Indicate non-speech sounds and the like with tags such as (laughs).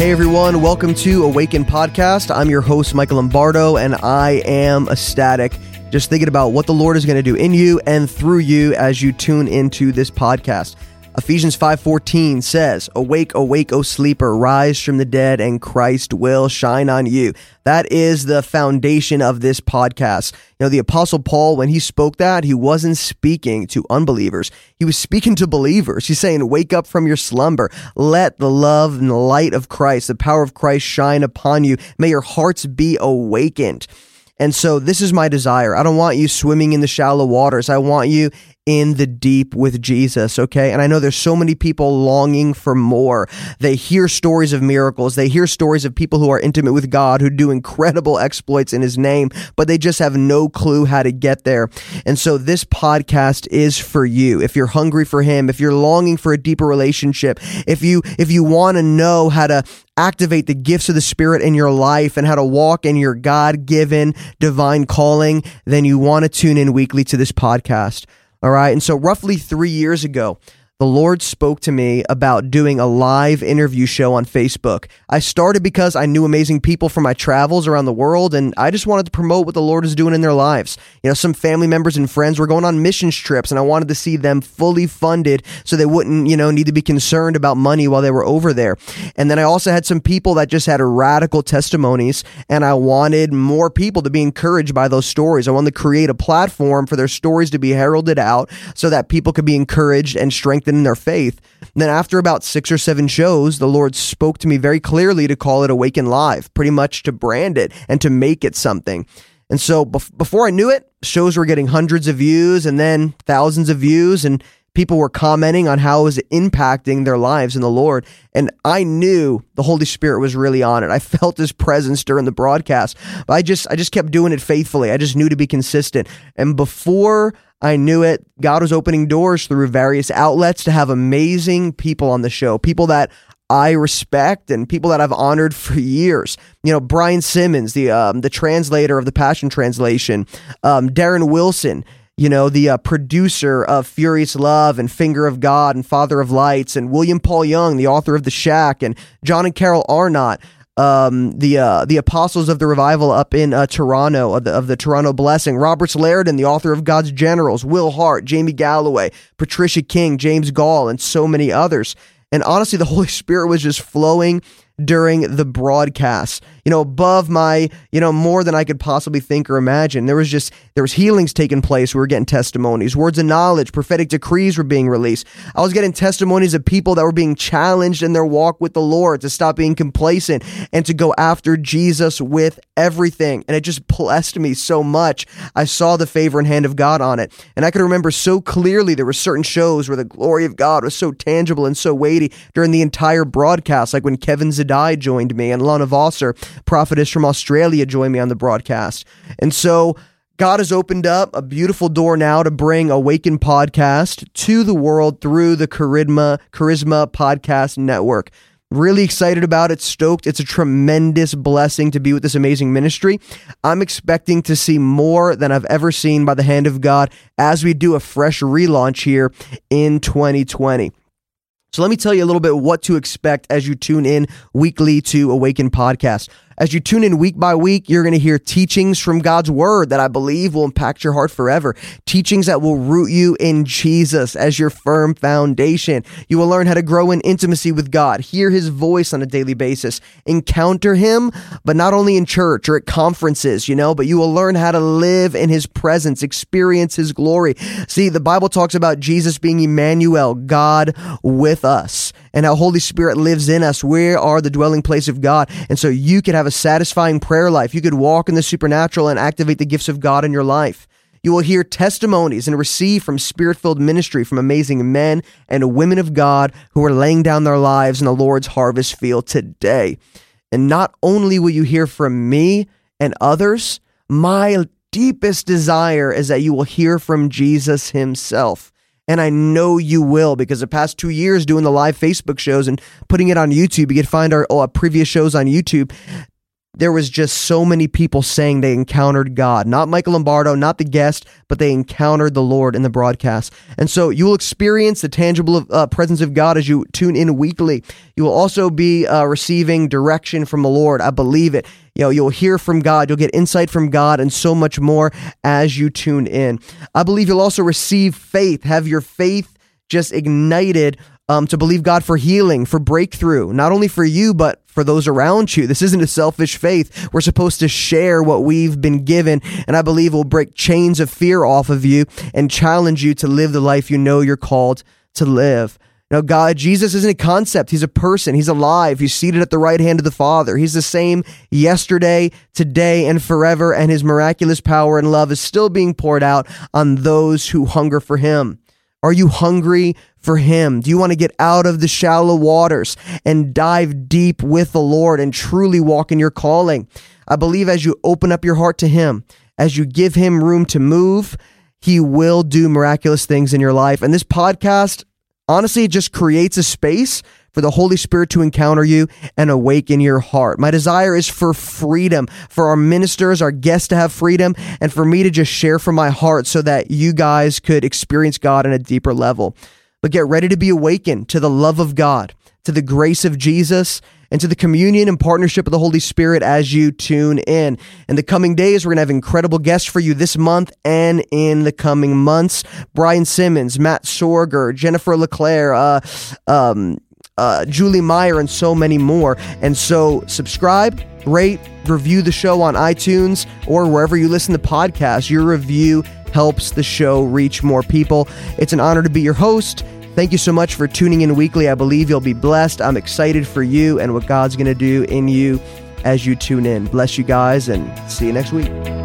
Hey everyone, welcome to Awaken Podcast. I'm your host, Michael Lombardo, and I am ecstatic just thinking about what the Lord is going to do in you and through you as you tune into this podcast. Ephesians 5:14 says, "Awake, awake, O sleeper, rise from the dead and Christ will shine on you." That is the foundation of this podcast. You know, the apostle Paul when he spoke that, he wasn't speaking to unbelievers. He was speaking to believers. He's saying, "Wake up from your slumber. Let the love and the light of Christ, the power of Christ shine upon you. May your hearts be awakened." And so this is my desire. I don't want you swimming in the shallow waters. I want you in the deep with Jesus, okay? And I know there's so many people longing for more. They hear stories of miracles, they hear stories of people who are intimate with God who do incredible exploits in his name, but they just have no clue how to get there. And so this podcast is for you. If you're hungry for him, if you're longing for a deeper relationship, if you if you want to know how to activate the gifts of the Spirit in your life and how to walk in your God given divine calling, then you want to tune in weekly to this podcast. All right. And so, roughly three years ago, the Lord spoke to me about doing a live interview show on Facebook. I started because I knew amazing people from my travels around the world, and I just wanted to promote what the Lord is doing in their lives. You know, some family members and friends were going on missions trips, and I wanted to see them fully funded so they wouldn't, you know, need to be concerned about money while they were over there. And then I also had some people that just had radical testimonies, and I wanted more people to be encouraged by those stories. I wanted to create a platform for their stories to be heralded out so that people could be encouraged and strengthened in their faith. And then after about six or seven shows, the Lord spoke to me very clearly to call it Awaken Live, pretty much to brand it and to make it something. And so bef- before I knew it, shows were getting hundreds of views and then thousands of views and people were commenting on how it was impacting their lives in the Lord. And I knew the Holy Spirit was really on it. I (laughs) felt his presence during the broadcast. But I just I just kept doing it faithfully. I just knew to be consistent. And before I knew it. God was opening doors through various outlets to have amazing people on the show, people that I respect and people that I've honored for years. You know, Brian Simmons, the um, the translator of the Passion Translation, um, Darren Wilson. You know, the uh, producer of Furious Love and Finger of God and Father of Lights, and William Paul Young, the author of The Shack, and John and Carol Arnott um, the uh, the apostles of the revival up in uh, Toronto of the, of the Toronto Blessing, Robert Liardon, the author of God's Generals, Will Hart, Jamie Galloway, Patricia King, James Goll, and so many others. And honestly, the (laughs) Holy Spirit was just flowing during the broadcast you know, above my, you know, more than I could possibly think or imagine. There was just, there was healings taking place. We were getting testimonies, words of knowledge, prophetic decrees were being released. I was getting testimonies of people that were being challenged in their walk with the Lord to stop being complacent and to go after Jesus with everything. And it just blessed me so much. I saw the favor and hand of God on it. And I could remember so clearly there were certain shows where the glory of God was so tangible and so weighty during the entire broadcast, like when Kevin Zadai joined me and Lana Vawser prophetess from Australia join me on the broadcast. And so God has opened up a beautiful door now to bring Awaken Podcast to the world through the Charisma, Charisma Podcast Network. Really excited about it, stoked. It's a tremendous blessing to be with this amazing ministry. I'm expecting to see more than I've ever seen by the hand of God as we do a fresh relaunch here in 2020. So let me tell you a little bit what to expect as you tune in weekly to Awaken Podcast. As you tune in week by week, you're going to hear teachings from God's word that I believe will impact your heart forever. Teachings that will root you in Jesus as your firm foundation. You will learn how to grow in intimacy with God, hear his voice on a daily basis, encounter him, but not only in church or at conferences, you know, but you will learn how to live in his presence, experience his glory. See, the Bible talks about Jesus being Emmanuel, God with us and how Holy Spirit lives in us. We are the dwelling place of God. And so you could have a satisfying prayer life. You could walk in the supernatural and activate the gifts of God in your life. You will hear testimonies and receive from spirit filled ministry from amazing men and women of God who are laying down their lives in the Lord's harvest field today. And not only will you hear from me and others, my deepest desire is that you will hear from Jesus himself. And I know you will because the past two years doing the live Facebook shows and putting it on YouTube, you can find our, oh, our previous shows on YouTube. There was just so many people saying they encountered God. Not Michael Lombardo, not the guest, but they encountered the Lord in the broadcast. And so you will experience the tangible uh, presence of God as you tune in weekly. You will also be uh, receiving direction from the Lord. I believe it. You know, you'll hear from God, you'll get insight from God, and so much more as you tune in. I believe you'll also receive faith, have your faith just ignited um, to believe God for healing, for breakthrough, not only for you, but for those around you. This isn't a selfish faith. We're supposed to share what we've been given, and I believe will break chains of fear off of you and challenge you to live the life you know you're called to live. Now, God, Jesus isn't a concept. He's a person. He's alive. He's seated at the right hand of the Father. He's the same yesterday, today, and forever, and his miraculous power and love is still being poured out on those who hunger for him. Are you hungry for Him? Do you want to get out of the shallow waters and dive deep with the Lord and truly walk in your calling? I believe as you open up your heart to Him, as you give Him room to move, He will do miraculous things in your life. And this podcast, honestly, it just creates a space for the Holy Spirit to encounter you and awaken your heart. My desire is for freedom, for our ministers, our guests to have freedom, and for me to just share from my heart so that you guys could experience God on a deeper level. But get ready to be awakened to the love of God, to the grace of Jesus, and to the communion and partnership of the Holy Spirit as you tune in. In the coming days, we're going to have incredible guests for you this month and in the coming months. Brian Simmons, Matt Sorger, Jennifer LeClaire, uh, um, uh, Julie Meyer, and so many more. And so, subscribe, rate, review the show on iTunes or wherever you listen to podcasts. Your review helps the show reach more people. It's an honor to be your host. Thank you so much for tuning in weekly. I believe you'll be blessed. I'm excited for you and what God's going to do in you as you tune in. Bless you guys and see you next week.